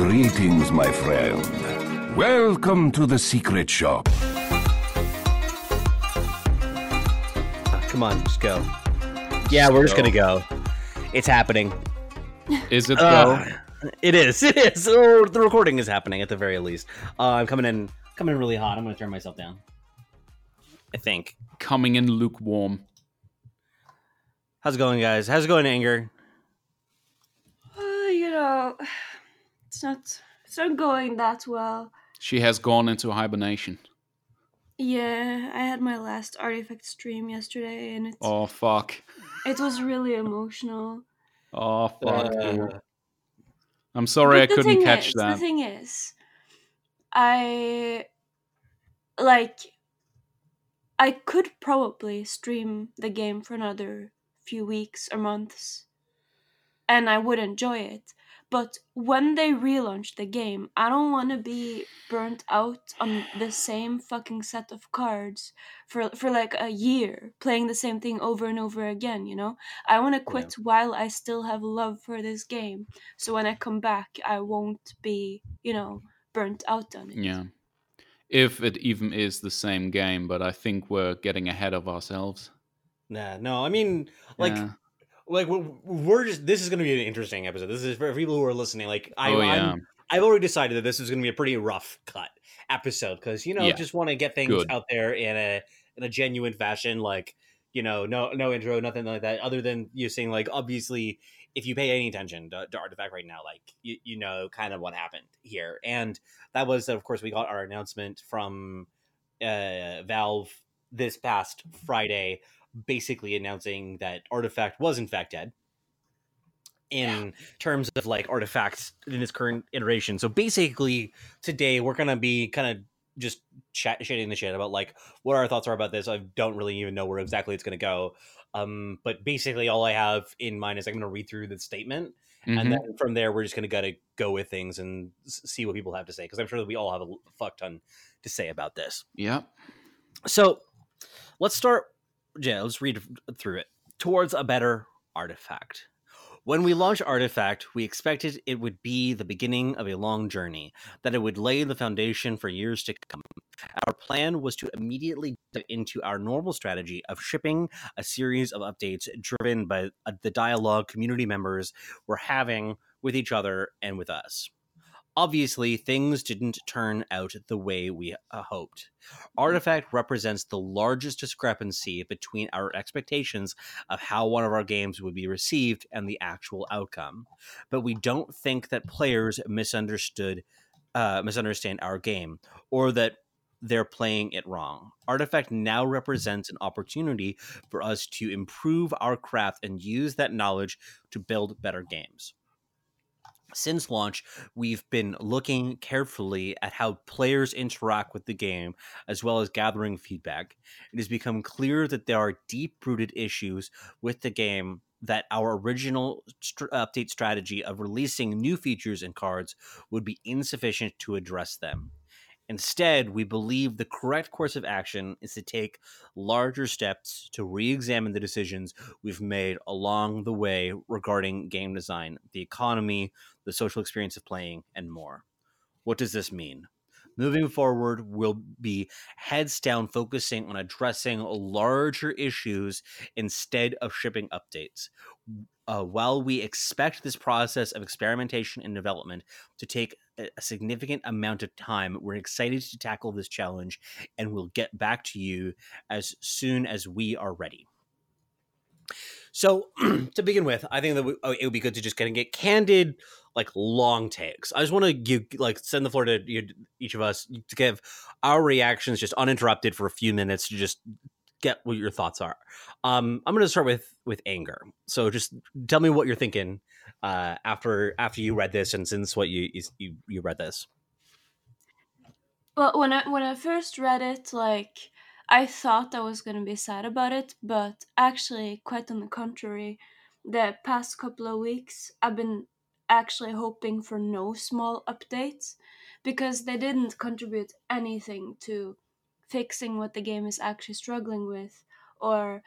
Greetings, my friend. Welcome to the secret shop. Come on, just go. Yeah, we're just gonna go. It's happening. Is it Uh, though? it is. It is. Oh, the recording is happening at the very least. Uh, I'm coming in. Coming in really hot. I'm gonna turn myself down. I think. Coming in lukewarm. How's it going, guys? How's it going, Anger? Uh, you know, it's not it's not going that well. She has gone into hibernation. Yeah, I had my last artifact stream yesterday, and it Oh fuck. it was really emotional. Oh fuck. dude. Uh, I'm sorry I But the couldn't catch is, that. The thing is, I like I could probably stream the game for another few weeks or months, and I would enjoy it. But when they relaunch the game, I don't want to be burnt out on the same fucking set of cards for for like a year, playing the same thing over and over again. You know, I want to quit while I still have love for this game. So when I come back, I won't be, you know, burnt out on it. Yeah. If it even is the same game, but I think we're getting ahead of ourselves. nah, no. I mean, like, Yeah. Like we're, we're just. This is gonna be an interesting episode. This is for people who are listening. Like, I, oh yeah. I'm, I've already decided that this is gonna be a pretty rough cut episode because you know Yeah. just want to get things Good. out there in a in a genuine fashion. Like, you know, no no intro, nothing like that. Other than you saying like, obviously, if you pay any attention to, to Artifact right now, like you, you know kind of what happened here, and that was of course we got our announcement from uh, Valve this past Friday, basically announcing that Artifact was in fact dead. In terms of like artifacts in its current iteration, so basically today we're gonna be kind of just chat shitting the shit about like what our thoughts are about this. I don't really even know where exactly it's gonna go. Um, but basically all I have in mind is I'm gonna read through the statement Mhm. and then from there we're just gonna gotta go with things and s- see what people have to say because I'm sure that we all have a fuck ton to say about this. yeah. So let's start. Yeah, let's read through it. Towards a better artifact. When we launched Artifact, we expected it would be the beginning of a long journey, that it would lay the foundation for years to come. Our plan was to immediately dive into our normal strategy of shipping a series of updates driven by uh, the dialogue community members were having with each other and with us. Obviously, things didn't turn out the way we uh, hoped. Artifact represents the largest discrepancy between our expectations of how one of our games would be received and the actual outcome. But we don't think that players misunderstood uh, misunderstand our game or that they're playing it wrong. Artifact now represents an opportunity for us to improve our craft and use that knowledge to build better games. Since launch, we've been looking carefully at how players interact with the game as well as gathering feedback. It has become clear that there are deep rooted issues with the game that our original str- update strategy of releasing new features and cards would be insufficient to address them. Instead, we believe the correct course of action is to take larger steps to re examine the decisions we've made along the way regarding game design, the economy, the social experience of playing, and more. What does this mean? Moving forward, we'll be heads down focusing on addressing larger issues instead of shipping updates. Uh, while we expect this process of experimentation and development to take a significant amount of time, we're excited to tackle this challenge and we'll get back to you as soon as we are ready. So, to begin with, I think that we, oh, it would be good to just kind of get candid, like long takes. I just want to like, send the floor to you, each of us to give our reactions just uninterrupted for a few minutes to just get what your thoughts are. Um, I'm going to start with with anger. So, just tell me what you're thinking uh, after after you read this, and since what you you you read this. Well, when I when I first read it, like I thought I was gonna be sad about it, but actually, quite on the contrary, the past couple of weeks I've been actually hoping for no small updates because they didn't contribute anything to fixing what the game is actually struggling with, or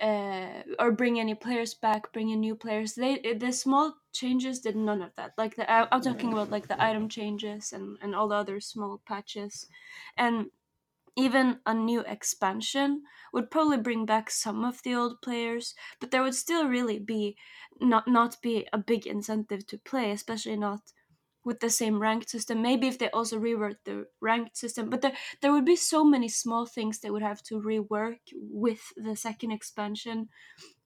uh, or bring any players back, bring in new players. They the small changes did none of that. Like the I'm talking about like the item changes and and all the other small patches, and even a new expansion would probably bring back some of the old players, but there would still really be not not be a big incentive to play, especially not with the same ranked system. Maybe if they also rework the ranked system, but there there would be so many small things they would have to rework with the second expansion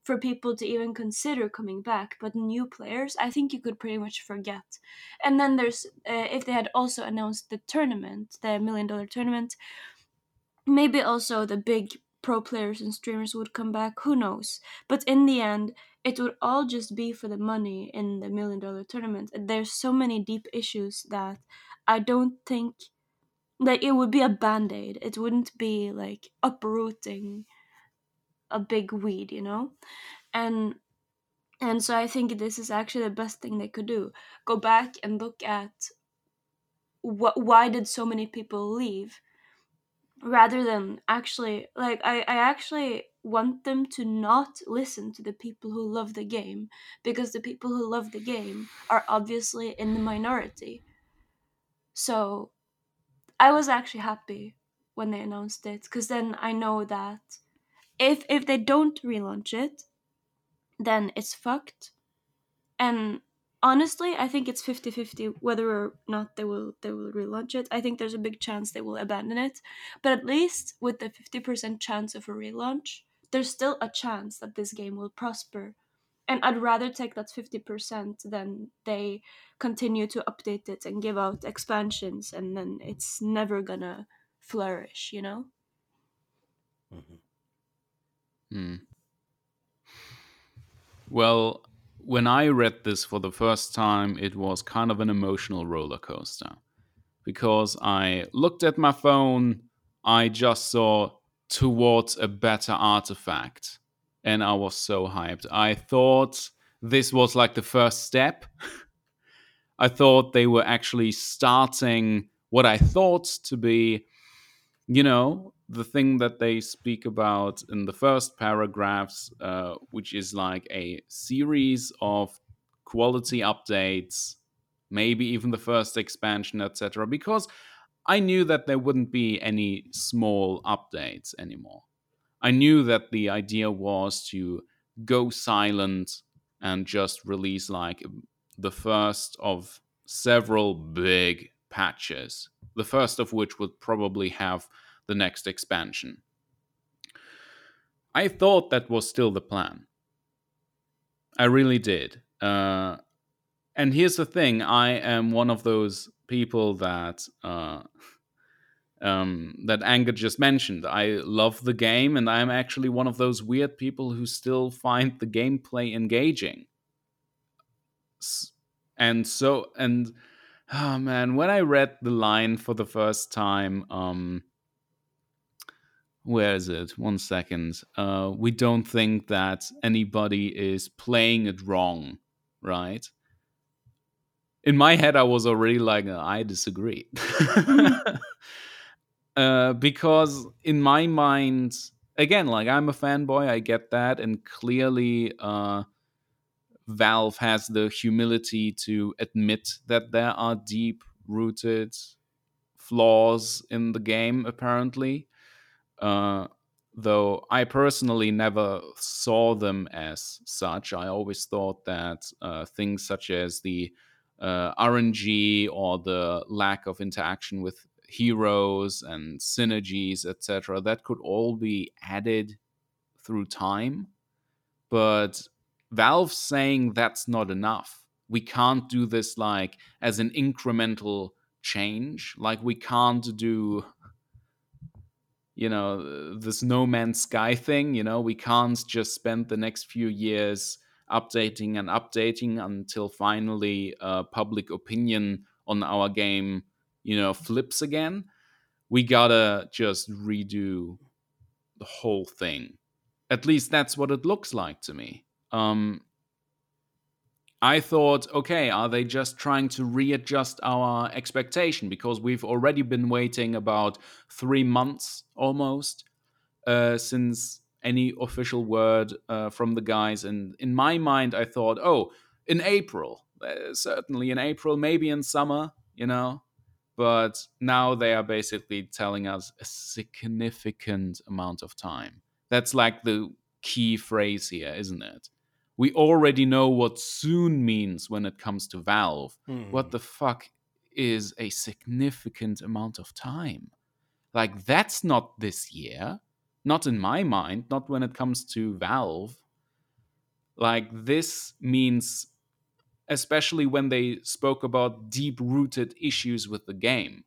for people to even consider coming back. But new players, I think you could pretty much forget. And then there's uh, if they had also announced the tournament, the million dollar tournament, maybe also the big pro players and streamers would come back. Who knows? But in the end, it would all just be for the money in the million dollar tournament. There's so many deep issues that I don't think like it would be a band aid. It wouldn't be like uprooting a big weed, you know? And and so I think this is actually the best thing they could do. Go back and look at what why did so many people leave rather than actually like I, I actually want them to not listen to the people who love the game because the people who love the game are obviously in the minority. So i was actually happy when they announced it because then i know that if if they don't relaunch it then it's fucked. And honestly i think it's 50-50 whether or not they will they will relaunch it i think there's a big chance they will abandon it but at least with the 50% chance of a relaunch there's still a chance that this game will prosper and i'd rather take that 50% than they continue to update it and give out expansions and then it's never gonna flourish you know Mhm. Hmm. Well, when I read this for the first time, it was kind of an emotional roller coaster because I looked at my phone, I just saw towards a better artifact, and I was so hyped. I thought this was like the first step. I thought they were actually starting what I thought to be, you know, the thing that they speak about in the first paragraphs, uh, which is like a series of quality updates, maybe even the first expansion, etc. Because I knew that there wouldn't be any small updates anymore. I knew that the idea was to go silent and just release like the first of several big patches. The first of which would probably have the next expansion. I thought that was still the plan. I really did. Uh, and here's the thing I am one of those people that. Uh, um, that Anger just mentioned. I love the game, and I'm actually one of those weird people who still find the gameplay engaging. And so, and oh man, when I read the line for the first time, um, where is it? One second. Uh, we don't think that anybody is playing it wrong, right? In my head, I was already like, I disagree. uh, because in my mind, again, like I'm a fanboy, I get that, and clearly, uh, Valve has the humility to admit that there are deep rooted flaws in the game, apparently. Uh, though I personally never saw them as such. I always thought that uh, things such as the uh, RNG or the lack of interaction with heroes and synergies, etc., that could all be added through time. But Valve saying that's not enough. We can't do this like as an incremental change. Like we can't do you know this no man's sky thing you know? We can't just spend the next few years updating and updating until finally uh, public opinion on our game you know flips again. We gotta just redo the whole thing. At least that's what it looks like to me. Um I thought, okay, are they just trying to readjust our expectation? Because we've already been waiting about three months almost uh, since any official word uh, from the guys. And in my mind, I thought, oh, in April, uh, certainly in April, maybe in summer, you know. But now they are basically telling us a significant amount of time. That's like the key phrase here, isn't it? We already know what soon means when it comes to Valve. What hmm. the fuck is a significant amount of time? Like, that's not this year. Not in my mind, not when it comes to Valve. Like, this means, especially when they spoke about deep rooted issues with the game.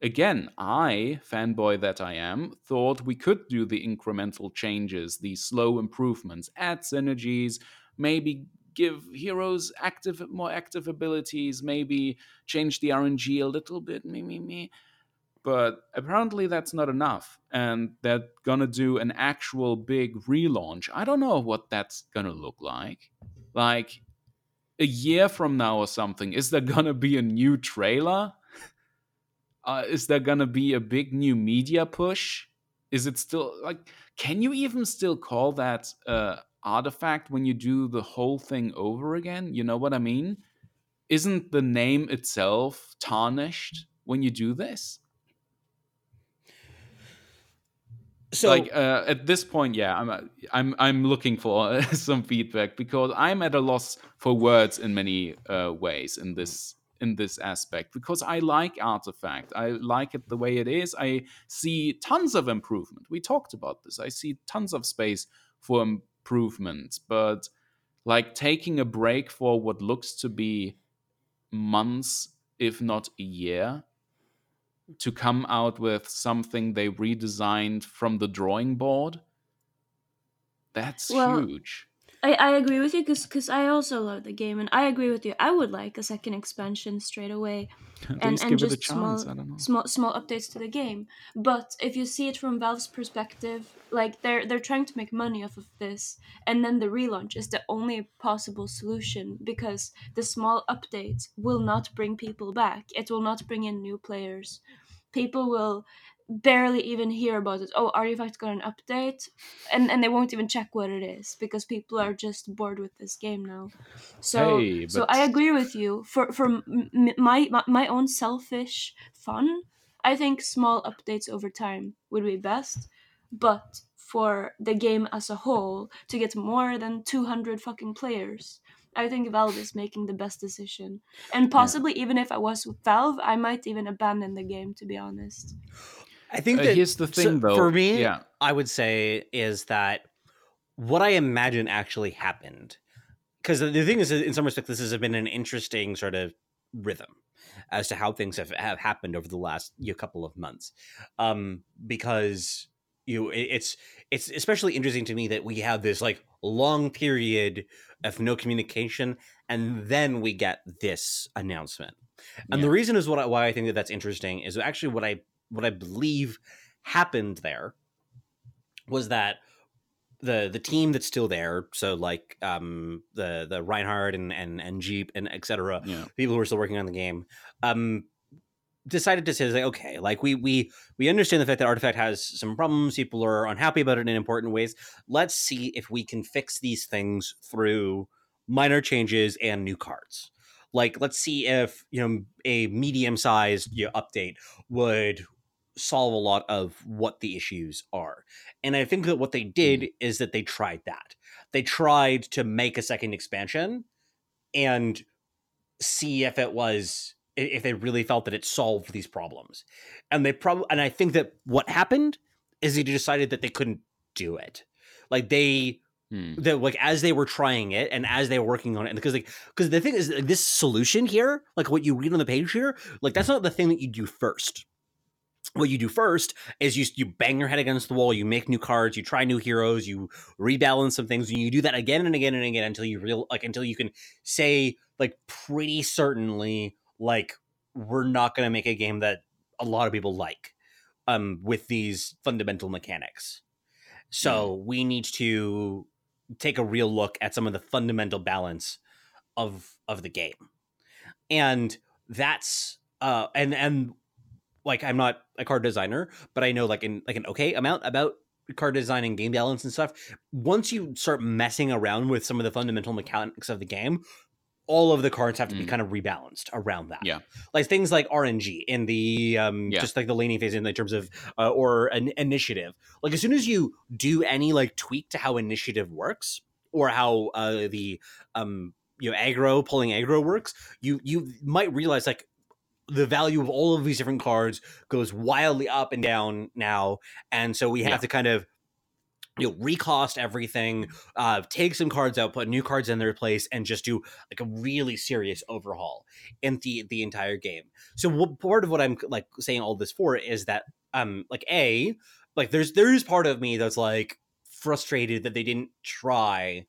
Again, I, fanboy that I am, thought we could do the incremental changes, the slow improvements, add synergies, maybe give heroes active more active abilities, maybe change the RNG a little bit, me me me. But apparently that's not enough, and they're gonna do an actual big relaunch. I don't know what that's gonna look like. Like a year from now or something, is there gonna be a new trailer? Uh, is there gonna be a big new media push? Is it still like? Can you even still call that uh, artifact when you do the whole thing over again? You know what I mean? Isn't the name itself tarnished when you do this? So like uh, at this point, yeah, I'm I'm I'm looking for some feedback because I'm at a loss for words in many uh, ways in this in this aspect because I like Artifact. I like it the way it is. I see tons of improvement. We talked about this. I see tons of space for improvement, but like taking a break for what looks to be months, if not a year, to come out with something they redesigned from the drawing board. That's Well, huge. I, I agree with you because I also love the game and I agree with you. I would like a second expansion straight away and, and give it a just chance. small I don't know. small small updates to the game. But if you see it from Valve's perspective, like they're they're trying to make money off of this, and then the relaunch is the only possible solution because the small updates will not bring people back. It will not bring in new players. People will barely even hear about it. Oh, Artifact got an update, and and they won't even check what it is because people are just bored with this game now. So Hey, so I agree with you. For for m- m- my my my own selfish fun, I think small updates over time would be best. But for the game as a whole, to get more than two hundred fucking players, I think Valve is making the best decision. And possibly even if I was with Valve, I might even abandon the game. To be honest. I think Uh, that here's the so thing, though. For me, yeah, I would say is that what I imagine actually happened. Because the thing is, in some respects, this has been an interesting sort of rhythm as to how things have, have happened over the last you know, couple of months. Um, because you it, it's it's especially interesting to me that we have this like long period of no communication, and then we get this announcement. And the reason is what I, why I think that that's interesting is actually what I what I believe happened there was that the the team that's still there, so like um the the Reinhardt and and and Jeep and etc. yeah. people who are still working on the game, um decided to say like okay like we we we understand the fact that artifact has some problems people are unhappy about it in important ways let's see if we can fix these things through minor changes and new cards like let's see if you know a medium sized you know, update would solve a lot of what the issues are and i think that what they did is that they tried that. They tried to make a second expansion and see if it was if they really felt that it solved these problems. And they probably and i think that what happened is they decided that they couldn't do it. Like they Hmm. that like as they were trying it and as they were working on it and because like because the thing is like, this solution here like what you read on the page here like that's not the thing that you do first what you do first is you you bang your head against the wall you make new cards you try new heroes you rebalance some things and you do that again and again and again until you real like until you can say like pretty certainly like we're not going to make a game that a lot of people like um with these fundamental mechanics. So we need to take a real look at some of the fundamental balance of of the game. And that's uh and and like i'm not a card designer but i know like in like an okay amount about card design and game balance and stuff once you start messing around with some of the fundamental mechanics of the game all of the cards have to be Mm. kind of rebalanced around that. Yeah. like things like RNG in the um, Yeah. just like the laning phase in the terms of uh, or an initiative. Like as soon as you do any like tweak to how initiative works or how uh, the um you know aggro pulling aggro works, you you might realize like the value of all of these different cards goes wildly up and down now, and so we have Yeah. to kind of you know recost everything uh take some cards out put new cards in their place and just do like a really serious overhaul in the the entire game so what, part of what i'm like saying all this for is that um like a like there's there's part of me that's like frustrated that they didn't try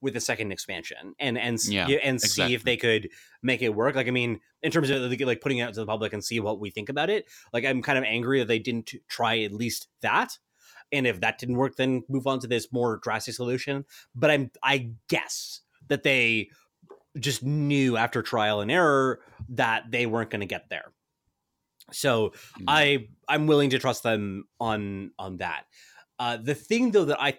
with the second expansion and and Yeah, and see if they could make it work. Like i mean in terms of like, like putting it out to the public and see what we think about it like i'm kind of angry that they didn't try at least that. And if that didn't work then move on to this more drastic solution. But i'm i guess that they just knew after trial and error that they weren't going to get there. So Mm. i i'm willing to trust them on on that. Uh the thing though that i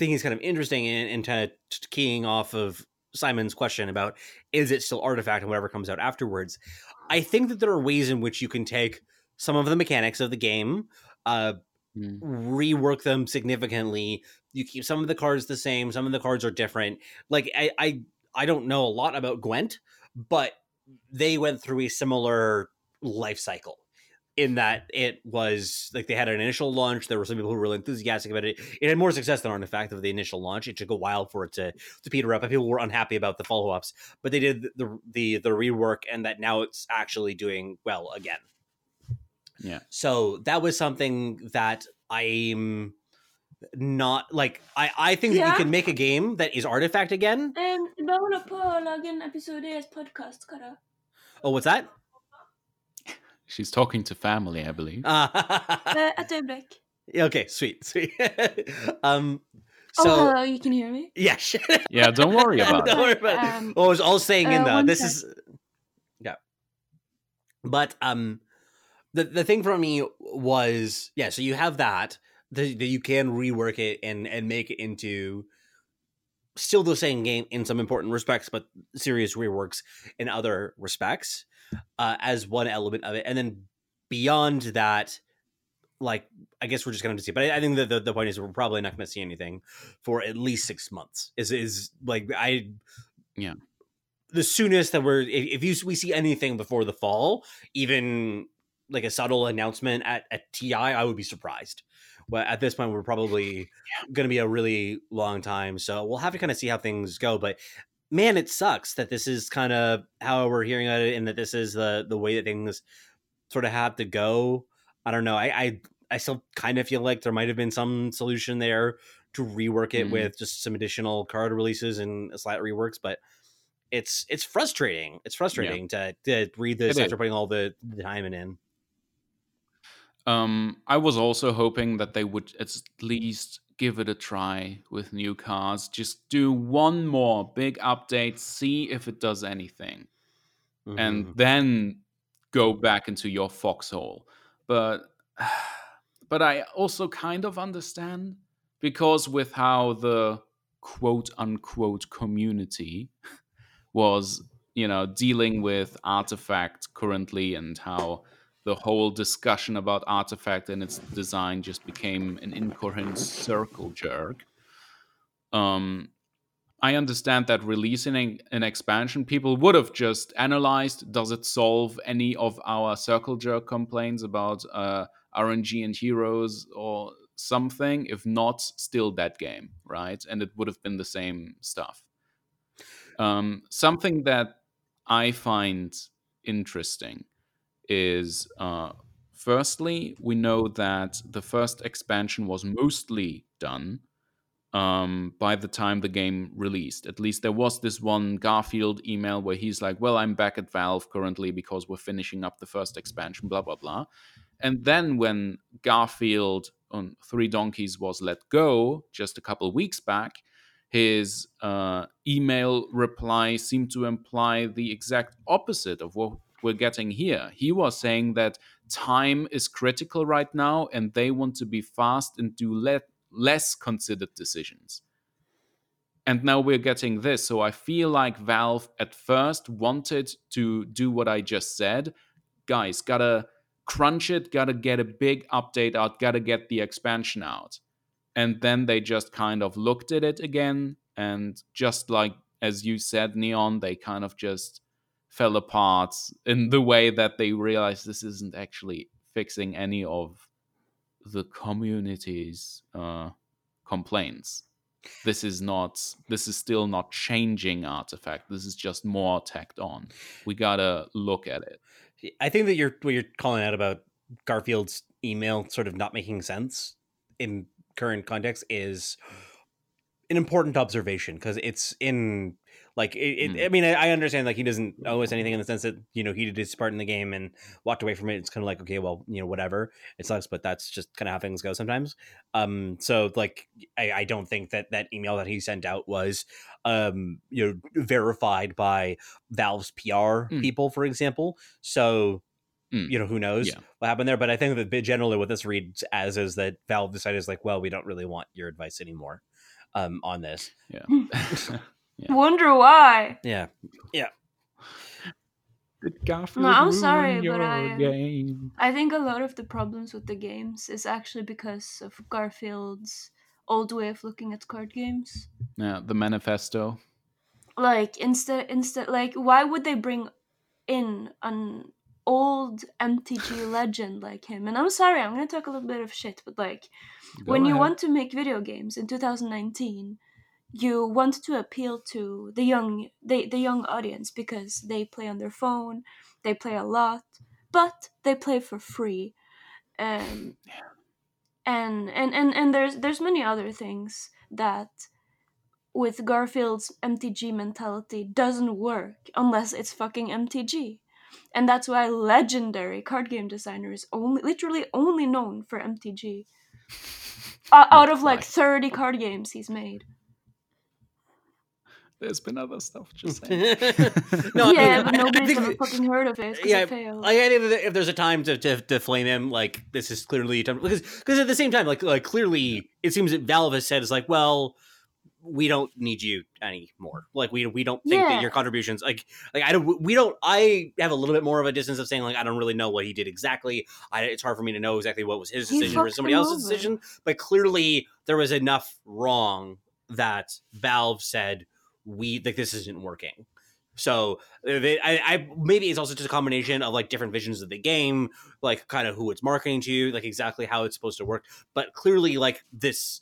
think is kind of interesting and, and kind of keying off of simon's question about is it still artifact and whatever comes out afterwards i think that there are ways in which you can take some of the mechanics of the game uh Mm. rework them significantly. You keep some of the cards the same, some of the cards are different. Like I I, I don't know a lot about Gwent, but they went through a similar life cycle in that it was like they had an initial launch. There were some people who were really enthusiastic about it. It had more success than Artifact of the initial launch. It took a while for it to to peter up, and people were unhappy about the follow ups. But they did the the the rework, and that now it's actually doing well again. Yeah. So that was something that I'm not like I I think that you can make a game that is Artifact again. Um, vi bare holder på å lage en episode i et podkast. Hva da? Oh, what's that? She's talking to family, I believe. Uh, Eh, Et øyeblikk. okay, sweet, sweet. um, Oh, so hello, you can hear me? yeah, shit. Yeah, don't worry about Don't it. worry about it. Um, Well, I was all saying in uh, the one this sec. is yeah, but um, the the thing for me was yeah. So you have that that that you can rework it and and make it into still the same game in some important respects, but serious reworks in other respects uh, as one element of it, and then beyond that. Like, I guess we're just going to see, but I, I think that the, the point is we're probably not going to see anything for at least six months. Is is like I yeah the soonest that we're if, you we see anything before the fall, even like a subtle announcement at at TI, I would be surprised. But at this point, we're probably going to be a really long time, so we'll have to kind of see how things go. But man, it sucks that this is kind of how we're hearing about it, and that this is the the way that things sort of have to go. I don't know. I I, I still kind of feel like there might have been some solution there to rework it Mhm. with just some additional card releases and slight reworks, but it's it's frustrating. It's frustrating to to read this It after is. putting all the, the time in. in. Um, I was also hoping that they would at least give it a try with new cars. Just do one more big update, see if it does anything, and Mhm. then go back into your foxhole. But but I also kind of understand because with how the quote unquote community was, you know, dealing with artifact currently and how the whole discussion about artifact and its design just became an incoherent circle jerk. Um, I understand that releasing an- an expansion, people would have just analyzed does it solve any of our circle jerk complaints about uh, RNG and heroes or something? If not, still that game, right? And it would have been the same stuff. Um, something that I find interesting is uh, firstly, we know that the first expansion was mostly done um, by the time the game released. At least there was this one Garfield email where he's like, Well, I'm back at Valve currently because we're finishing up the first expansion, blah, blah, blah. And then when Garfield on Three Donkeys was let go just a couple weeks back, his uh, email reply seemed to imply the exact opposite of what we're getting here. He was saying that time is critical right now and they want to be fast and do le- less considered decisions. and now we're getting this. So I feel like Valve at first wanted to do what I just said. Guys, gotta crunch it, gotta get a big update out, gotta get the expansion out. And then they just kind of looked at it again. And just like, as you said, Neon, they kind of just fell apart in the way that they realized this isn't actually fixing any of the community's uh, complaints. This is not this is still not changing artifact. This is just more tacked on. We gotta look at it. I think that you're what you're calling out about Garfield's email sort of not making sense in current context is an important observation because it's in like it, it Mm. I mean I, I understand like he doesn't owe us anything in the sense that you know he did his part in the game and walked away from it. It's kind of like okay well you know whatever it sucks but that's just kind of how things go sometimes. Um so like I, I don't think that that email that he sent out was um you know verified by Valve's PR Mm. people for example. So Mm. you know who knows Yeah. what happened there but i think that generally what this reads as is that valve decided is like well we don't really want your advice anymore um on this yeah Wonder why? yeah Yeah. Did Garfield No, I'm ruin sorry, but I- um, game? I think a lot of the problems with the games is actually because of Garfield's old way of looking at card games. Yeah, the manifesto. Like instead, instead, like why would they bring in an old MTG legend like him? And I'm sorry, I'm gonna talk a little bit of shit, but like Go when you want to make video games in 2019 you want to appeal to the young the, the young audience because they play on their phone they play a lot but they play for free. Um, and, and and and there's there's many other things that with garfield's mtg mentality doesn't work unless it's fucking mtg and that's why legendary card game designer is only literally only known for mtg uh, out of like 30 card games he's made. There's been other stuff. Just saying. no I yeah, mean, but I- I nobody's think ever that- fucking heard of it because yeah, it failed. like, I if there's a time to, to, to flame him, like this is clearly a time because because at the same time, like like clearly, it seems that Valve has said is like, well, we don't need you anymore. Like we we don't think that your contributions like like I don't we don't I have a little bit more of a distance of saying like I don't really know what he did exactly. I, it's hard for me to know exactly what was his decision or somebody else's over. decision. But clearly, there was enough wrong that Valve said we like this isn't working. So uh, they, I, I maybe it's also just a combination of like different visions of the game, like kind of who it's marketing to, like exactly how it's supposed to work. But clearly, like this,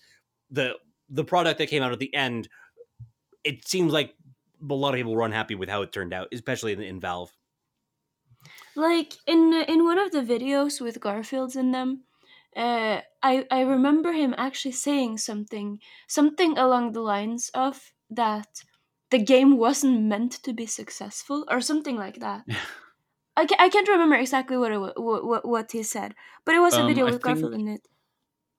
the the product that came out at the end, it seems like a lot of people were unhappy with how it turned out, especially in, in Valve. like in in one of the videos with Garfield's in them, uh, I I remember him actually saying something something along the lines of that the game wasn't meant to be successful or something like that. I, ca- I can't remember exactly what, it, what what he said, but it was a Um, video I with Garfield think- in it.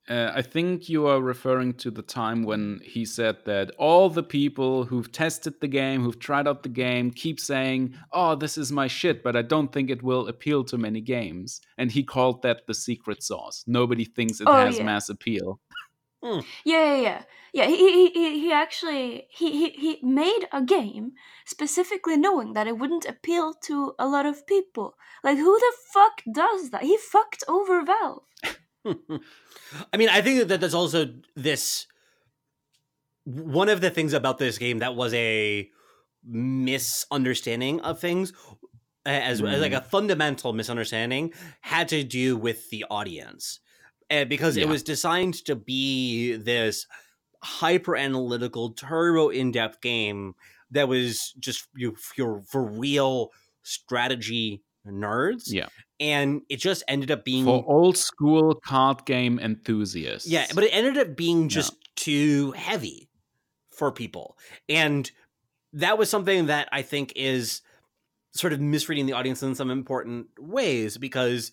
Uh, I think you are referring to the time when he said that all the people who've tested the game, who've tried out the game, keep saying, "Oh, this is my shit," but I don't think it will appeal to many games. And he called that the secret sauce. Nobody thinks it Oh, has yeah. mass appeal. Hmm. Yeah, yeah, yeah. Yeah, he, he, he, he actually he, he, he made a game specifically knowing that it wouldn't appeal to a lot of people. Like who the fuck does that? He fucked over Valve. I mean, I think that that's also this one of the things about this game that was a misunderstanding of things as, as like mm-hmm. a fundamental misunderstanding had to do with the audience uh, because it was designed to be this hyper analytical turbo in-depth game that was just you for, for real strategy nerds Yeah. and it just ended up being For old school card game enthusiasts. yeah, but it ended up being Yeah. just too heavy for people. And that was something that I think is sort of misreading the audience in some important ways because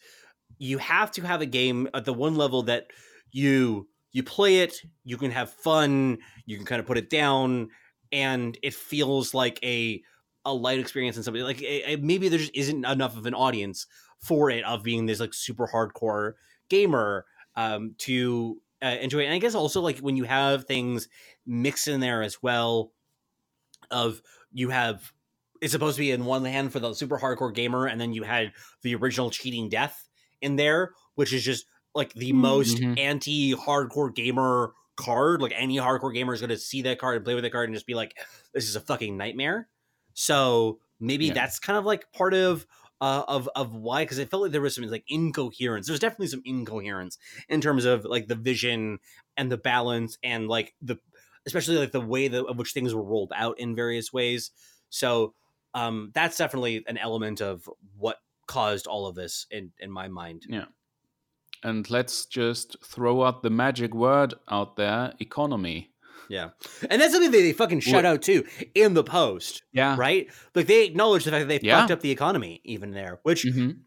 you have to have a game at the one level that you you play it, you can have fun, you can kind of put it down and it feels like a a light experience and something like a, a- maybe there just isn't enough of an audience for it of being this like super hardcore gamer um, to uh, it. And I guess also like when you have things mixed in there as well, of you have it's supposed to be in one hand for the super hardcore gamer, and then you had the original cheating death in there, which is just like the Mm. most Mhm. anti hardcore gamer card. Like any hardcore gamer is going to see that card and play with that card and just be like, "This is a fucking nightmare." So maybe Yeah. that's kind of like part of uh, of of why because it felt like there was some like incoherence. There's definitely some incoherence in terms of like the vision and the balance and like the especially like the way that of which things were rolled out in various ways. So um that's definitely an element of what caused all of this in in my mind. Yeah. And let's just throw out the magic word out there economy. Yeah. And that's something that they fucking shout out too in the post, Yeah. right? Like they acknowledge the fact that they Yeah. fucked up the economy even there, which Mhm.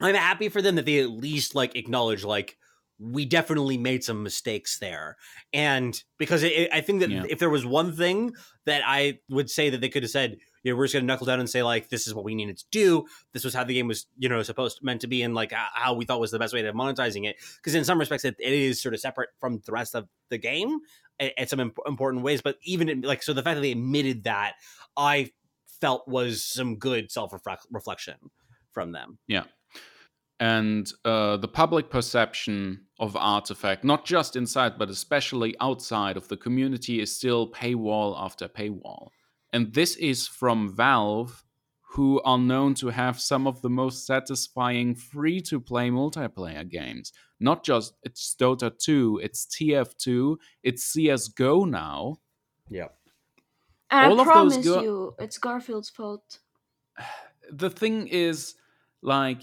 I'm happy for them that they at least like acknowledge like we definitely made some mistakes there, and because it, it- I think that Yeah. if there was one thing that I would say that they could have said, you know, we're just gonna knuckle down and say like this is what we needed to do. This was how the game was, you know, supposed meant to be, and like how we thought was the best way to monetizing it. Because in some respects, it, it is sort of separate from the rest of the game at some imp- important ways. But even in, like so, the fact that they admitted that, I felt was some good self reflection from them. Yeah and uh, the public perception of artifact not just inside but especially outside of the community is still paywall after paywall and this is from valve who are known to have some of the most satisfying free to play multiplayer games not just it's dota 2 it's tf2 it's csgo now Yeah. And All I of those promise go- you, it's Garfield's fault. the thing is like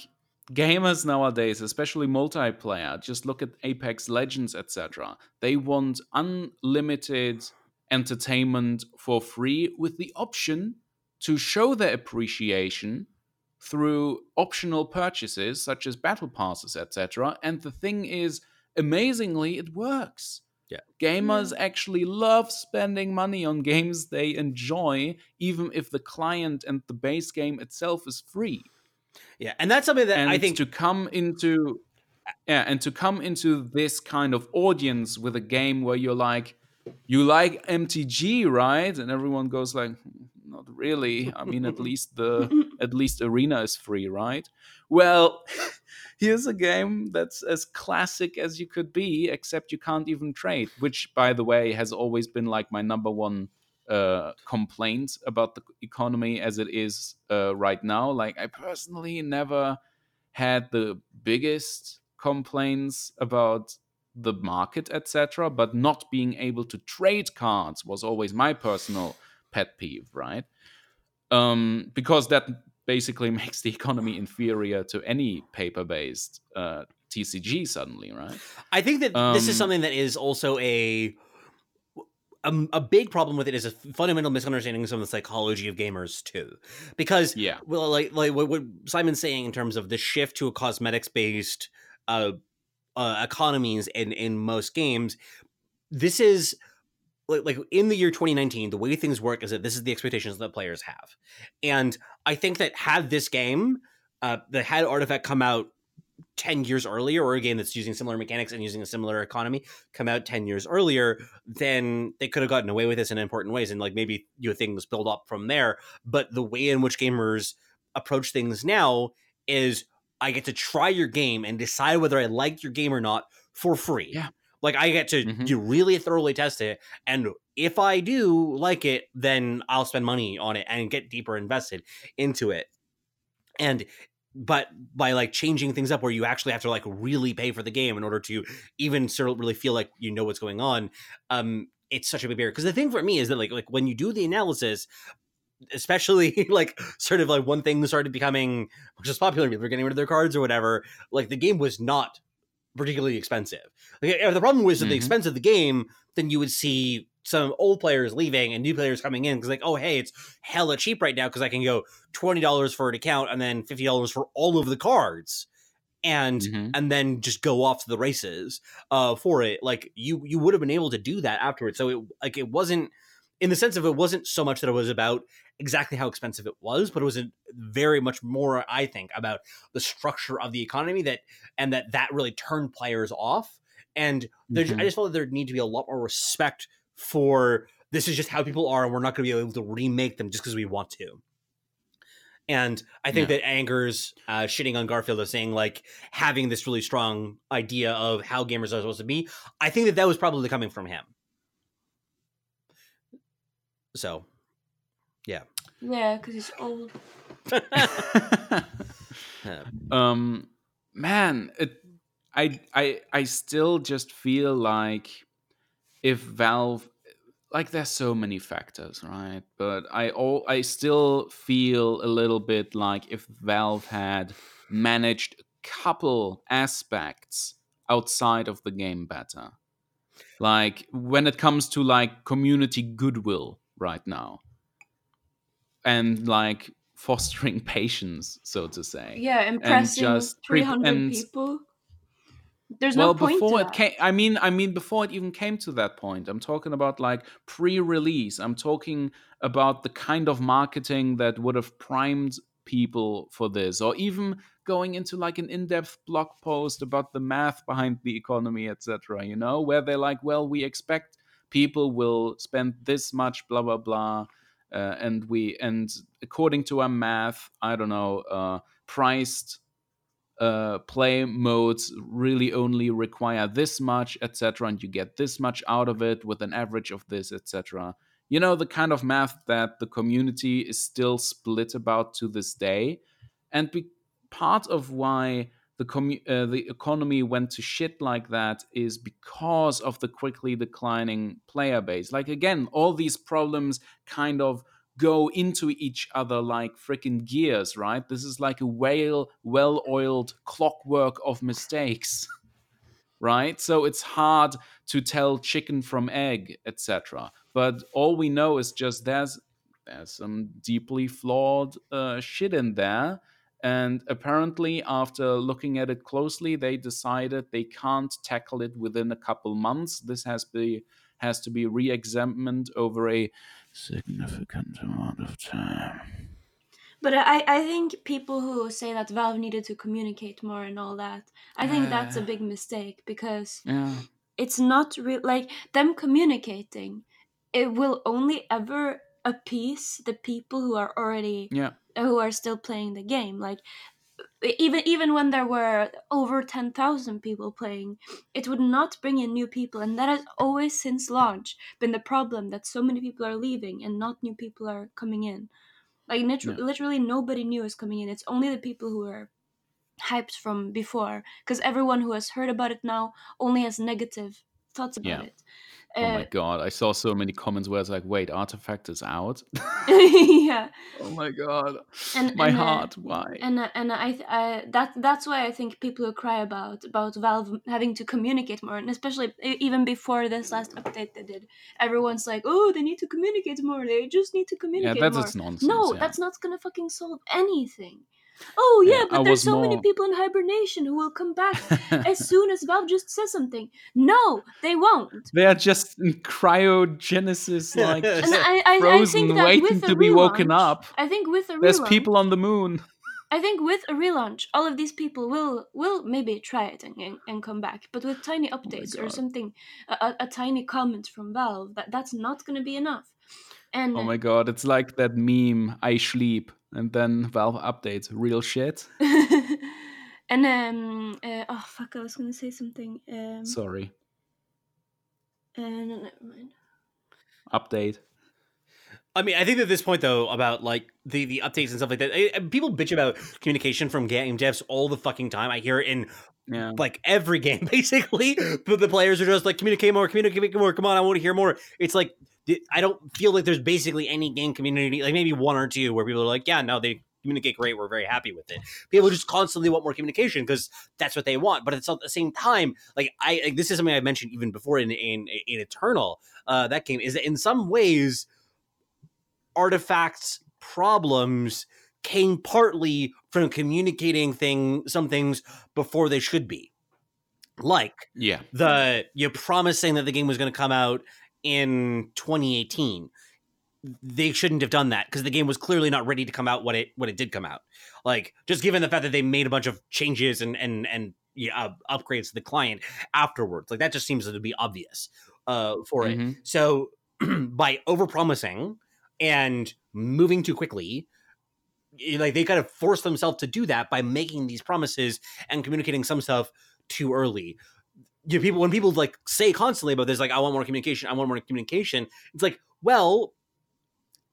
gamers nowadays especially multiplayer just look at apex legends etc they want unlimited entertainment for free with the option to show their appreciation through optional purchases such as battle passes etc and the thing is amazingly it works. Yeah. gamers hmm. actually love spending money on games they enjoy even if the client and the base game itself is free. Yeah, and that's something that and I think to come into yeah and to come into this kind of audience with a game where you're like you like mtg right? And everyone goes like "Hmm, not really. I mean at least the at least arena is free right? Well here's a game that's as classic as you could be except you can't even trade which by the way has always been like my number one uh, complaint about the economy as it is uh, right now. Like I personally never had the biggest complaints about the market, etc. But not being able to trade cards was always my personal pet peeve, right? Um, because that basically makes the economy inferior to any paper-based uh, TCG suddenly, right? I think that this is Um, something that is also a, a a big problem with it is a fundamental misunderstanding of some of the psychology of gamers too, because Yeah. well, like like what, what Simon's saying in terms of the shift to a cosmetics based uh, uh, economies in in most games, this is like, like in the year 2019 the way things work is that this is the expectations that players have. And i think that had this game uh had artifact come out 10 years earlier or a game that's using similar mechanics and using a similar economy come out 10 years earlier then they could have gotten away with this in important ways and like maybe you things build up from there. But the way in which gamers approach things now is i get to try your game and decide whether i like your game or not for free Yeah. like i get to Mhm. do really thoroughly test it and if i do like it then i'll spend money on it and get deeper invested into it and but by like changing things up where you actually have to like really pay for the game in order to even sort of really feel like you know what's going on um it's such a big barrier because the thing for me is that like like when you do the analysis especially like sort of like one thing started becoming just popular people were getting rid of their cards or whatever like the game was not particularly expensive like if the problem was that the Mhm. expense of the game then you would see some old players leaving and new players coming in because like oh hey it's hella cheap right now because i can go $20 for an account and then $50 for all of the cards and Mhm. and then just go off to the races uh for it like you you would have been able to do that afterwards so it like it wasn't in the sense of it wasn't so much that it was about exactly how expensive it was but it was very much more i think about the structure of the economy that and that that really turned players off and Mhm. I just felt that there need to be a lot more respect for this is just how people are, and we're not going to be able to remake them just because we want to. And I think Yeah. that Angers uh, shitting on Garfield of saying like having this really strong idea of how gamers are supposed to be. I think that that was probably coming from him. So, Yeah, Yeah, because he's old. um man it i i i still just feel like if valve like there's so many factors right? But i all i still feel a little bit like if valve had managed a couple aspects outside of the game better. Like when it comes to like community goodwill right now. And like fostering patience so to say. Yeah, impressing just 300 and- people. There's well no point before it came i mean i mean before it even came to that point i'm talking about like pre-release. I'm talking about the kind of marketing that would have primed people for this or even going into like an in-depth blog post about the math behind the economy etc you know where they're like well we expect people will spend this much blah blah blah uh, and we and according to our math i don't know uh priced uh, play modes really only require this much, etc., and you get this much out of it with an average of this, etc. You know, the kind of math that the community is still split about to this day. And be- part of why the, commu- uh, the economy went to shit like that is because of the quickly declining player base. Like, again, all these problems kind of go into each other like freaking gears, right? This is like a whale, well oiled clockwork of mistakes, right? So it's hard to tell chicken from egg, etc. But all we know is just there's there's some deeply flawed uh, shit in there. And apparently, after looking at it closely, they decided they can't tackle it within a couple months. This has be has to be re-examined over a significant amount of time. But I, I think people who say that Valve needed to communicate more and all that, I think that's a Uh. big mistake because Yeah. it's not real. Like them communicating, it will only ever appease the people who are already Yeah. Who are still playing the game. Like even even when there were over ten thousand people playing, it would not bring in new people, and that has always since launch been the problem that so many people are leaving and not new people are coming in. Like nit- Yeah. literally nobody new is coming in. It's only the people who are hyped from before, because everyone who has heard about it now only has negative thoughts about Yeah. it. Oh my Uh, god, I saw so many comments where it's like, wait, Artifact is out? yeah, oh my god. And- my and, uh, heart, why? and uh, and I, I that that's why I think people who cry about about Valve having to communicate more, and especially even before this last update they did, everyone's like, oh, they need to communicate more. They just need to yeah, communicate that's more. nonsense. no, yeah. that's not gonna fucking solve anything. Oh yeah, Yeah, but I there's so many people in hibernation who will come back as soon as Valve just says something. No, they won't. they are just in cryogenesis, like And I, I, I frozen, think that waiting to be woken up. I think with a There's relaunch, people on the moon. I think with a relaunch, all of these people will will maybe try it and, and, come back. But with tiny oh updates or something, a, a, a tiny comment from Valve, that that's not going to be enough. And Oh my god, it's like that meme, I sleep, and then Valve updates, real shit. and um, uh, oh fuck, I was going to say something. Um, Sorry. uh, no, never mind. Update. I mean, I think at this point though, about like the the updates and stuff like that, eh, people bitch about communication from game devs all the fucking time. I hear it in Yeah. like every game basically, but the players are just like communicate more, communicate more. Come on, I want to hear more. It's like th- I don't feel like there's basically any game community, like maybe one or two, where people are like, yeah, no, they communicate great. We're very happy with it. People just constantly want more communication because that's what they want. But it's at the same time, like I like, this is something I mentioned even before in in in Eternal. Uh, that game is that in some ways, artifacts problems came partly from communicating thing some things before they should be like Yeah. the you promising that the game was going to come out in 2018 they shouldn't have done that because the game was clearly not ready to come out what it what it did come out like just given the fact that they made a bunch of changes and and and yeah, uh, upgrades to the client afterwards. Like that just seems to be obvious uh, for it. Mhm. So by overpromising and moving too quickly, like they kind of force themselves to do that by making these promises and communicating some stuff too early. You know, people when people like say constantly about this, like I want more communication, I want more communication. It's like, well,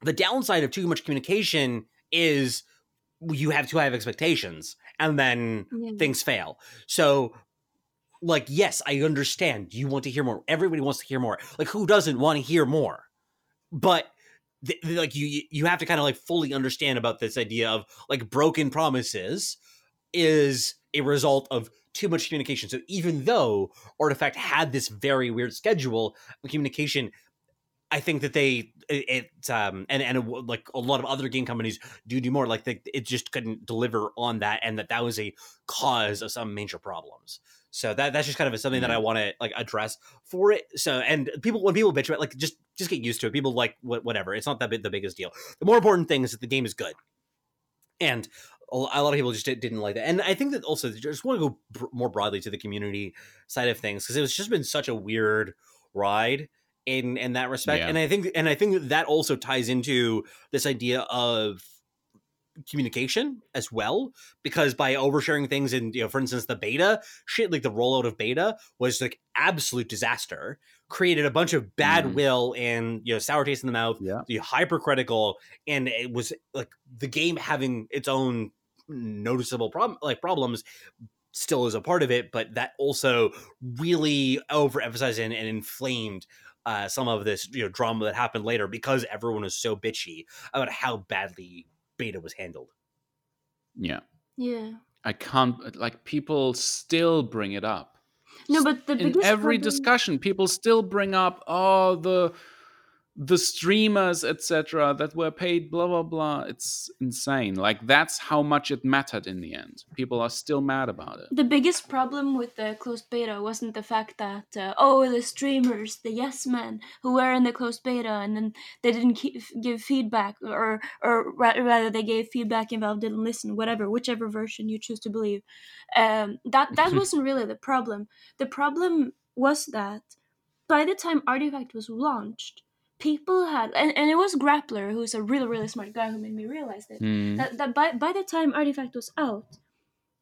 the downside of too much communication is you have too high of expectations, and then Yeah. things fail. So, like, yes, I understand you want to hear more. Everybody wants to hear more. Like, who doesn't want to hear more? But th- th- like you, you have to kind of like fully understand about this idea of like broken promises is a result of too much communication. So even though Artifact had this very weird schedule of communication, I think that they it, it um and and it, like a lot of other game companies do do more like they, it just couldn't deliver on that and that that was a cause of some major problems. So that that's just kind of something that I want to like address for it. So and people when people bitch about like just just get used to it. People like wh- whatever. It's not that big, the biggest deal. The more important thing is that the game is good, and a lot of people just didn't like that. And I think that also just want to go more broadly to the community side of things because it's just been such a weird ride in in that respect. Yeah. And I think and I think that also ties into this idea of communication as well because by oversharing things and you know for instance the beta shit like the rollout of beta was like absolute disaster created a bunch of bad Mhm. will and you know sour taste in the mouth Yeah. the hypercritical and it was like the game having its own noticeable problem like problems still is a part of it but that also really overemphasized and, and inflamed uh, some of this you know drama that happened later because everyone was so bitchy about how badly beta was handled Yeah. Yeah. I can't like people still bring it up. No, but the in biggest every problem- discussion people still bring up oh the the streamers etc that were paid blah blah blah it's insane like that's how much it mattered in the end people are still mad about it The biggest problem with the closed beta wasn't the fact that uh, oh the streamers, the yes men who were in the closed beta and then they didn't keep, give feedback or or ra- rather they gave feedback and Valve didn't listen, whatever, whichever version you choose to believe. Um, that that wasn't really the problem. The problem was that by the time Artifact was launched, people had and, and it was Grappler who's a really really smart guy who made me realize this Hmm. that, that by, by the time Artifact was out,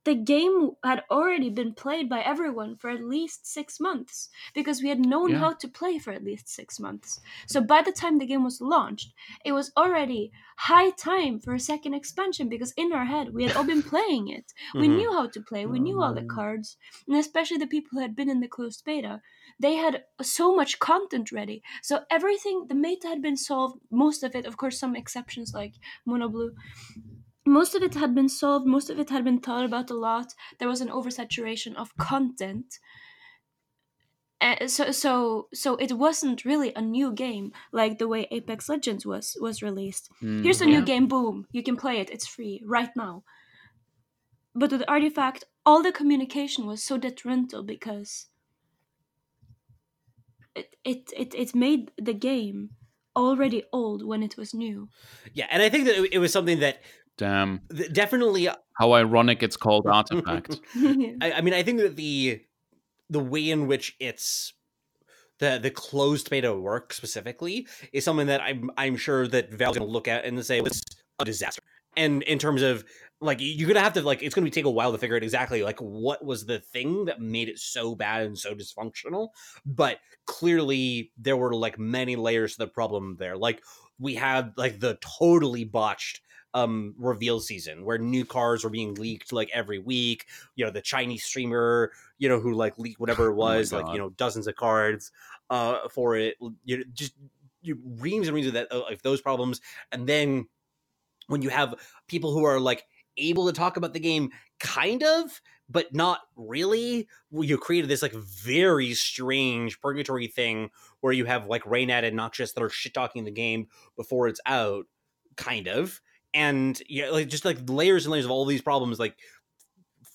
the game had already been played by everyone for at least six months because we had known Yeah. how to play for at least six months. So by the time the game was launched, it was already high time for a second expansion because in our head we had all been playing it. We Mhm. knew how to play, we knew all the cards, and especially the people who had been in the closed beta. They had so much content ready. So everything, the meta had been solved, most of it, of course, some exceptions like Mono Blue, most of it had been solved most of it had been thought about a lot. There was an oversaturation of content. Uh, so so so it wasn't really a new game like the way apex legends was was released. Hmm. here's a new game boom you can play it it's free right now. But with artifact all the communication was so detrimental because it it it, it made the game already old when it was new. Yeah and i think that it was something that damn th- definitely uh how ironic it's called artifact I, I mean, I think that the the way in which it's the the closed beta work specifically is something that I'm I'm sure that Valve's gonna look at and say it's a disaster. And in terms of like you're gonna have to like it's gonna take a while to figure out exactly like what was the thing that made it so bad and so dysfunctional. But clearly there were like many layers to the problem there. Like we had like the totally botched um reveal season where new cars were being leaked like every week you know the chinese streamer you know who like leaked whatever it Oh was like you know dozens of cards uh for it you know, just you reams and reams of that of those problems. And then when you have people who are like able to talk about the game kind of but not really well, you created this like very strange purgatory thing where you have like Reynad and Noxious that are shit talking the game before it's out kind of and yeah like just like layers and layers of all these problems like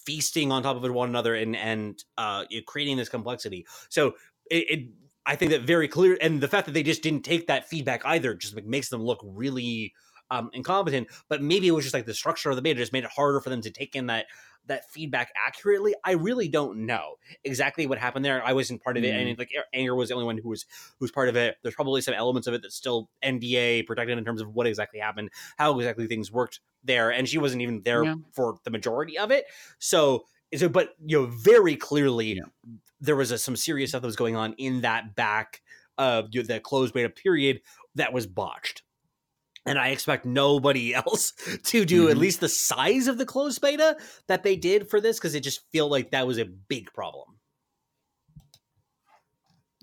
feasting on top of one another and and uh creating this complexity. So it, it i think that very clear and the fact that they just didn't take that feedback either just makes them look really um incompetent. But maybe it was just like the structure of the beta just made it harder for them to take in that that feedback accurately, I really don't know exactly what happened there. I wasn't part of it, Mm. and like Anger was the only one who was who's part of it. There's probably some elements of it that's still NDA protected in terms of what exactly happened, how exactly things worked there, and she wasn't even there Yeah. for the majority of it. So, so but you know, very clearly Yeah. there was a, some serious stuff that was going on in that back of uh, the closed beta period that was botched. And I expect nobody else to do at Mhm. least the size of the closed beta that they did for this because it just feel like that was a big problem.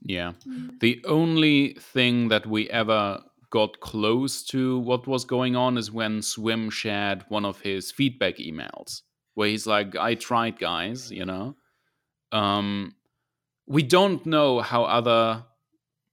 Yeah. The only thing that we ever got close to what was going on is when Swim shared one of his feedback emails where he's like, I tried, guys, you know? Um, we don't know how other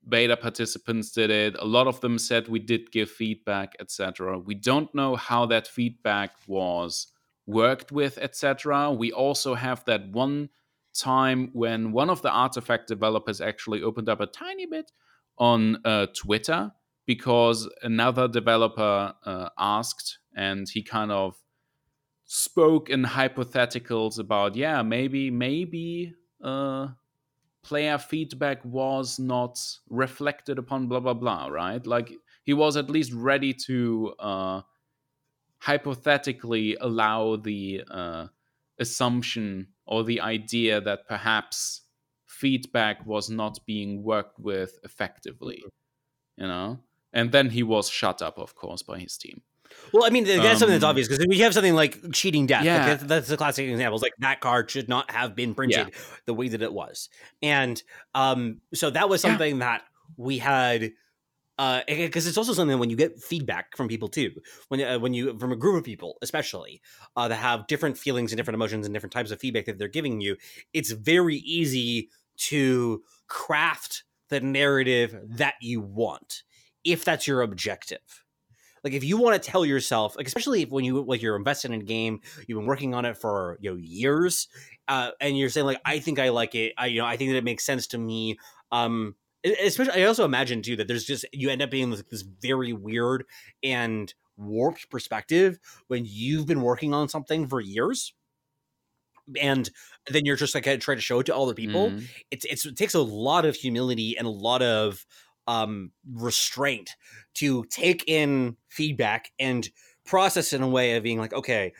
beta participants did it. A lot of them said we did give feedback, etc. We don't know how that feedback was worked with, etc. We also have that one time when one of the artifact developers actually opened up a tiny bit on uh, Twitter because another developer uh, asked, and he kind of spoke in hypotheticals about, yeah, maybe, maybe uh, player feedback was not reflected upon, blah blah blah, right? Like he was at least ready to uh, hypothetically allow the uh, assumption or the idea that perhaps feedback was not being worked with effectively, you know. And then he was shut up, of course, by his team. Well, I mean, that's something that's Um, obvious because we have something like cheating death. Like, Yeah. that's, that's the classic examples. Like that card should not have been printed the way that it was, and um, so that was Yeah. something that we had. Uh, because it's also something when you get feedback from people too, when uh, when you from a group of people, especially uh, that have different feelings and different emotions and different types of feedback that they're giving you, it's very easy to craft the narrative that you want if that's your objective like if you want to tell yourself like especially if when you like you're invested in a game you've been working on it for you know years uh, and you're saying like i think i like it i you know i think that it makes sense to me um especially i also imagine too that there's just you end up being this, this very weird and warped perspective when you've been working on something for years and then you're just like trying to show it to all the people Mhm. it's, it's it takes a lot of humility and a lot of um restraint to take in feedback and process in a way of being like okay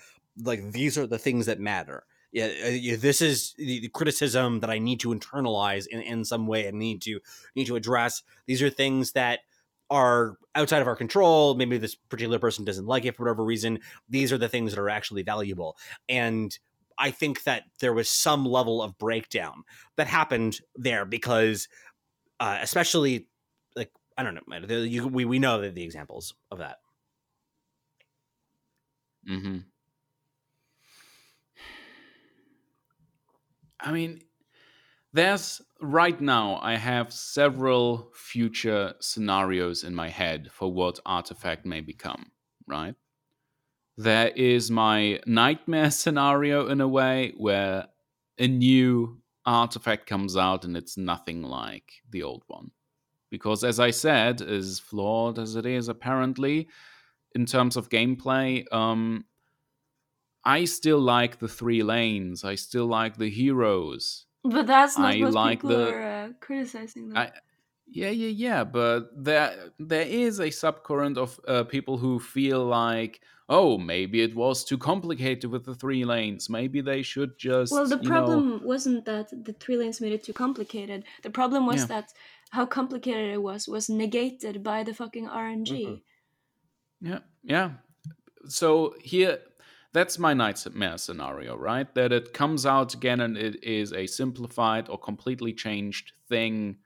like these are the things that matter yeah, uh, this is the criticism that I need to internalize in, in some way and need to need to address. These are things that are outside of our control. Maybe this particular person doesn't like it for whatever reason. These are the things that are actually valuable. And I think that there was some level of breakdown that happened there because, uh, especially I don't know, you, we we know the, the examples of that. hmm I mean, there's right now, I have several future scenarios in my head for what Artifact may become, right? There is my nightmare scenario in a way where a new artifact comes out and it's nothing like the old one. Because, as I said, as flawed as it is, apparently, in terms of gameplay, um, I still like the three lanes. I still like the heroes. But that's not I what like people the- are uh, criticizing. Them. I, yeah, yeah, yeah. But there, there is a subcurrent of uh, people who feel like, oh, maybe it was too complicated with the three lanes. Maybe they should just. well, the you know- problem wasn't that the three lanes made it too complicated. The problem was Yeah. that how complicated it was was negated by the fucking RNG. Mhm. Yeah, yeah. So here, that's my nightmare scenario, right? That it comes out again and it is a simplified or completely changed thing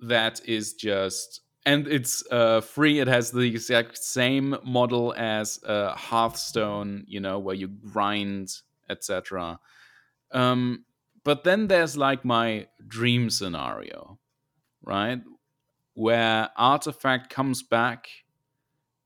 that is just and it's uh, free. It has the exact same model as uh, Hearthstone, you know, where you grind, etc. Um, but then there's like my dream scenario, right? Where Artifact comes back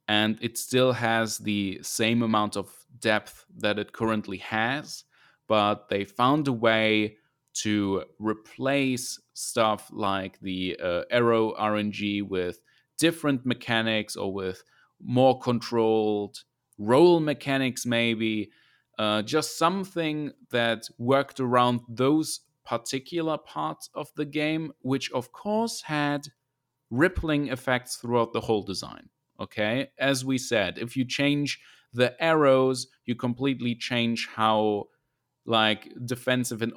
and it still has the same amount of depth that it currently has, but they found a way to replace stuff like the uh, arrow RNG with different mechanics or with more controlled roll mechanics, maybe uh, just something that worked around those particular parts of the game, which of course had rippling effects throughout the whole design. Okay, as we said, if you change the arrows, you completely change how like defensive and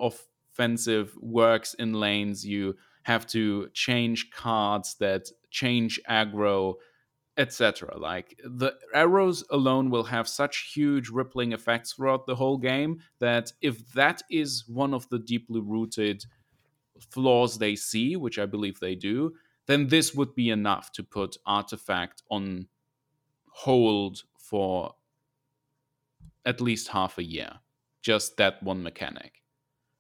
offensive works in lanes. You have to change cards that change aggro etc. Like the arrows alone will have such huge rippling effects throughout the whole game that if that is one of the deeply rooted flaws they see, which I believe they do, then this would be enough to put Artifact on hold for at least half a year. Just that one mechanic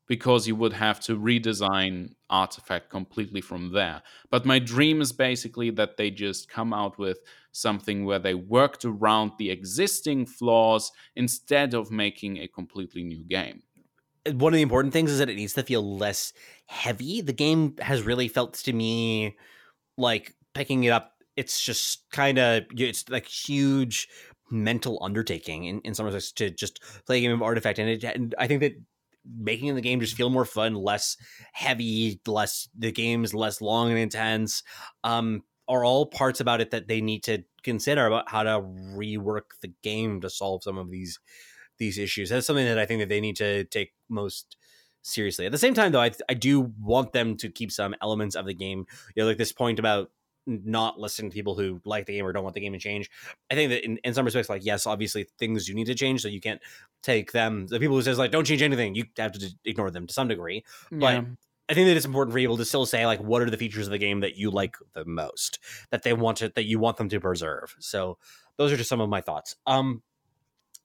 because you would have to redesign Artifact completely from there. But my dream is basically that they just come out with something where they worked around the existing flaws instead of making a completely new game. Uh, one of the important things is that it needs to feel less heavy. The game has really felt to me like picking it up. It's just kind of it's like huge mental undertaking in, in some respects to just play a game of artifact and, it, and i think that making the game just feel more fun, less heavy, less the game's less long and intense, um, are all parts about it that they need to consider about how to rework the game to solve some of these these issues. That's something that I think that they need to take most seriously. At the same time, though, I, I do want them to keep some elements of the game. You know, like this point about not listening to people who like the game or don't want the game to change. I think that in, in some respects, like yes, obviously things do need to change, so you can't take them. The people who says like don't change anything, you have to ignore them to some degree. Yeah. But I think that it's important for people to still say like what are the features of the game that you like the most that they want to that you want them to preserve. So those are just some of my thoughts. Um,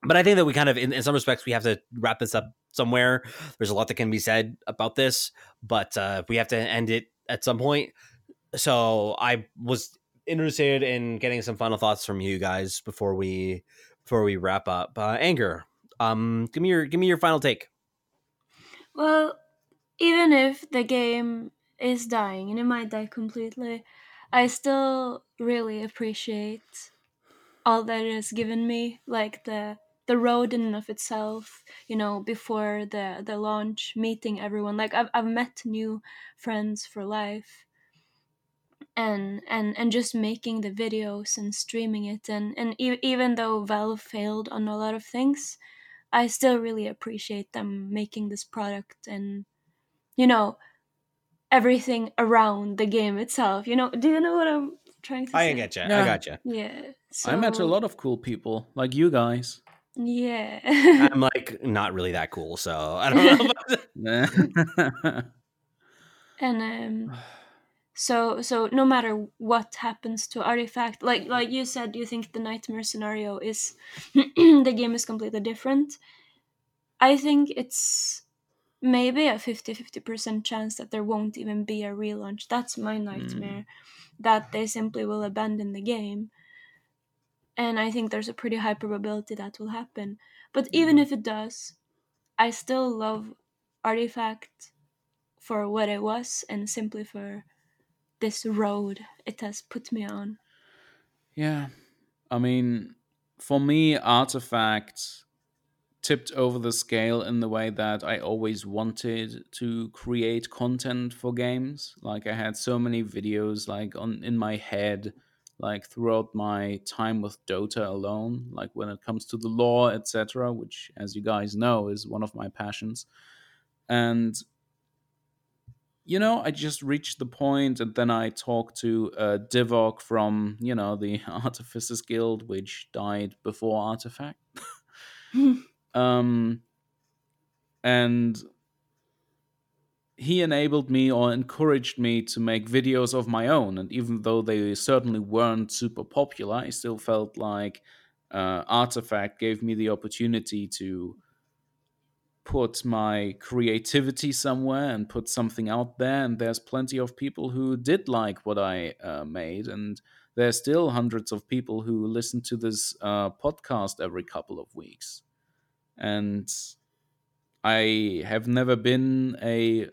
but I think that we kind of in, in some respects we have to wrap this up somewhere. There's a lot that can be said about this, but uh, we have to end it at some point so I was interested in getting some final thoughts from you guys before we before we wrap up. Uh, Anger, um, give me your give me your final take. Well, even if the game is dying and it might die completely, I still really appreciate all that it has given me, like the the road in and of itself. You know, before the the launch, meeting everyone. Like I've I've met new friends for life and and and just making the videos and streaming it and and e- even though valve failed on a lot of things i still really appreciate them making this product and you know everything around the game itself you know do you know what i'm trying to I say? i get you yeah. i got you yeah so... i met a lot of cool people like you guys. Yeah. I'm like not really that cool so i don't know and um so so no matter what happens to artifact like like you said you think the nightmare scenario is the game is completely different. I think it's maybe a 50-50% chance that there won't even be a relaunch. That's my nightmare mm. that they simply will abandon the game. And i think there's a pretty high probability that will happen. But even if it does i still love artifact for what it was and simply for this road it has put me on. Yeah. I mean, for me, Artifact tipped over the scale in the way that I always wanted to create content for games. Like I had so many videos like on in my head like throughout my time with Dota alone, like when it comes to the lore, etc., which as you guys know is one of my passions. And you know, I just reached the point, and then I talked to uh, Divok from, you know, the Artificers Guild, which died before Artifact. um, and he enabled me or encouraged me to make videos of my own. And even though they certainly weren't super popular, I still felt like uh, Artifact gave me the opportunity to put my creativity somewhere and put something out there. And there's plenty of people who did like what I uh, made. And there's still hundreds of people who listen to this uh, podcast every couple of weeks. And I have never been a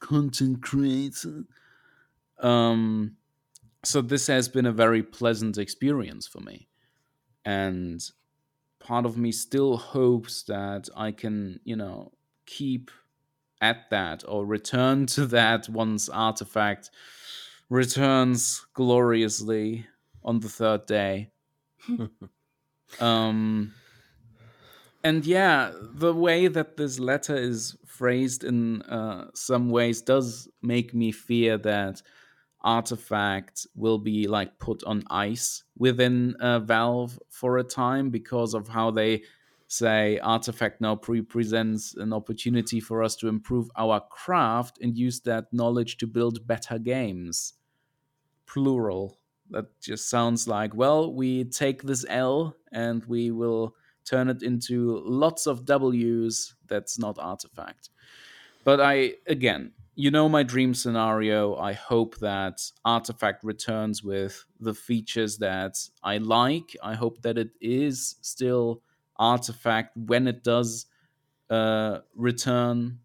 content creator. Um, so this has been a very pleasant experience for me. And part of me still hopes that I can, you know, keep at that or return to that once Artifact returns gloriously on the third day. um, and yeah, the way that this letter is phrased in uh, some ways does make me fear that Artifact will be like put on ice within uh, Valve for a time because of how they say Artifact now represents an opportunity for us to improve our craft and use that knowledge to build better games. Plural. That just sounds like, well, we take this L and we will turn it into lots of W's. That's not Artifact. But I, again, you know my dream scenario. I hope that Artifact returns with the features that I like. I hope that it is still Artifact when it does uh, return,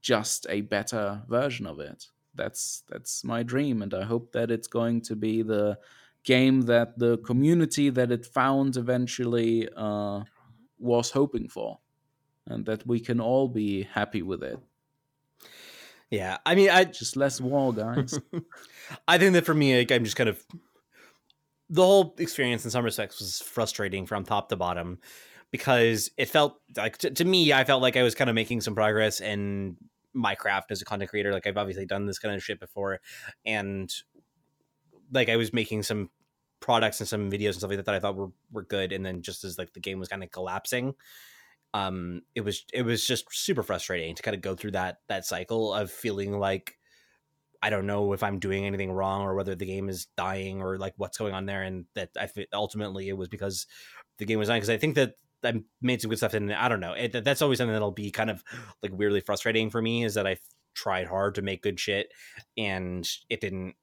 just a better version of it. That's that's my dream, and I hope that it's going to be the game that the community that it found eventually uh, was hoping for, and that we can all be happy with it. Yeah, I mean, I just less wall, guys. I think that for me, like, I'm just kind of the whole experience in some respects was frustrating from top to bottom because it felt like to, to me, I felt like I was kind of making some progress in my craft as a content creator. Like I've obviously done this kind of shit before, and like I was making some products and some videos and stuff like that that I thought were were good, and then just as like the game was kind of collapsing, um it was it was just super frustrating to kind of go through that that cycle of feeling like I don't know if I'm doing anything wrong or whether the game is dying or like what's going on there, and that I ultimately it was because the game was dying. Because I think that I made some good stuff, and I don't know. It, that's always something that'll be kind of like weirdly frustrating for me is that I tried hard to make good shit and it didn't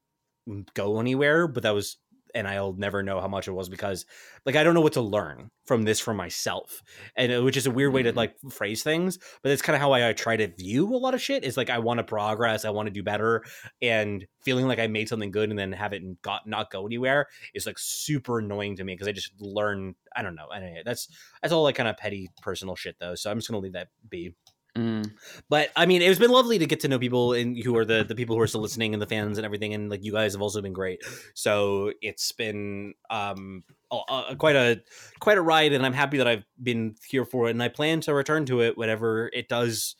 go anywhere. But that was and I'll never know how much it was because like I don't know what to learn from this for myself, and uh, which is a weird way to mm-hmm. like phrase things. But it's kind of how I, I, try to view a lot of shit. Is like I want to progress, I want to do better, and feeling like I made something good and then have it got not go anywhere is like super annoying to me because I just learn. I don't know. Anyway, that's that's all like kind of petty personal shit though. So I'm just gonna leave that be. Mm. But I mean, it's been lovely to get to know people and who are the the people who are still listening and the fans and everything. And like you guys have also been great. So it's been um a, a, quite a quite a ride, and I'm happy that I've been here for it. And I plan to return to it whenever it does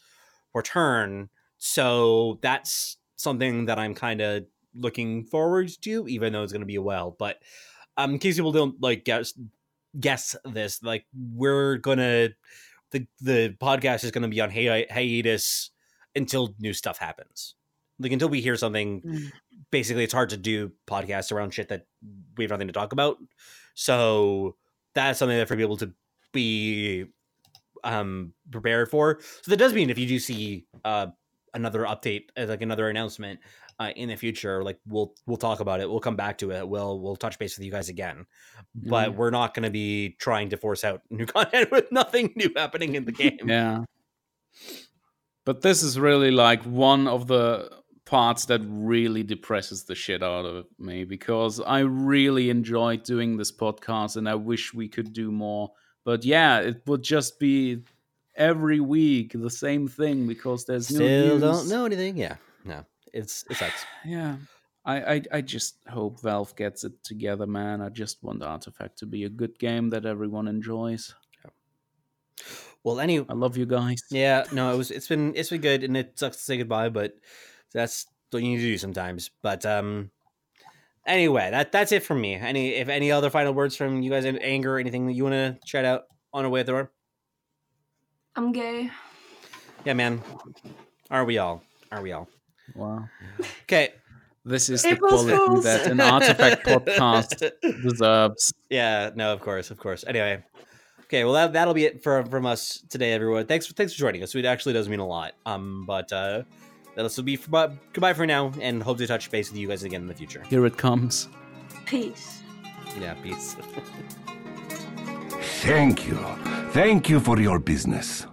return. So that's something that I'm kind of looking forward to, even though it's going to be a while. But um, in case people don't like guess guess this, like we're gonna the the podcast is going to be on hi- hiatus until new stuff happens. Like until we hear something, mm. basically, it's hard to do podcasts around shit that we have nothing to talk about. So that's something that for people to be um prepared for. So that does mean if you do see uh another update, uh, like another announcement, uh, in the future, like we'll we'll talk about it. We'll come back to it. We'll we'll touch base with you guys again, but mm. we're not going to be trying to force out new content with nothing new happening in the game. Yeah, but this is really like one of the parts that really depresses the shit out of me because I really enjoy doing this podcast and I wish we could do more. But yeah, it would just be every week the same thing because there's still no don't know anything. Yeah, no. It's it sucks. yeah. I, I, I just hope Valve gets it together, man. I just want Artifact to be a good game that everyone enjoys. Yeah. Well, anyway, I love you guys. Yeah, no, it was it's been it's been good, and it sucks to say goodbye, but that's what you need to do sometimes. But um, anyway, that that's it from me. Any if any other final words from you guys, in anger, anything that you want to shout out on our way at the door? I'm gay. Yeah, man. Are we all? Are we all? Wow. Okay. This is the quality that an artifact podcast deserves. Yeah, no, of course, of course. Anyway. Okay, well that that'll be it from from us today, everyone. Thanks for thanks for joining us. It actually does mean a lot. Um, but uh this will be for, goodbye for now, and hope to touch base with you guys again in the future. Here it comes. Peace. Yeah, peace. Thank you. Thank you for your business.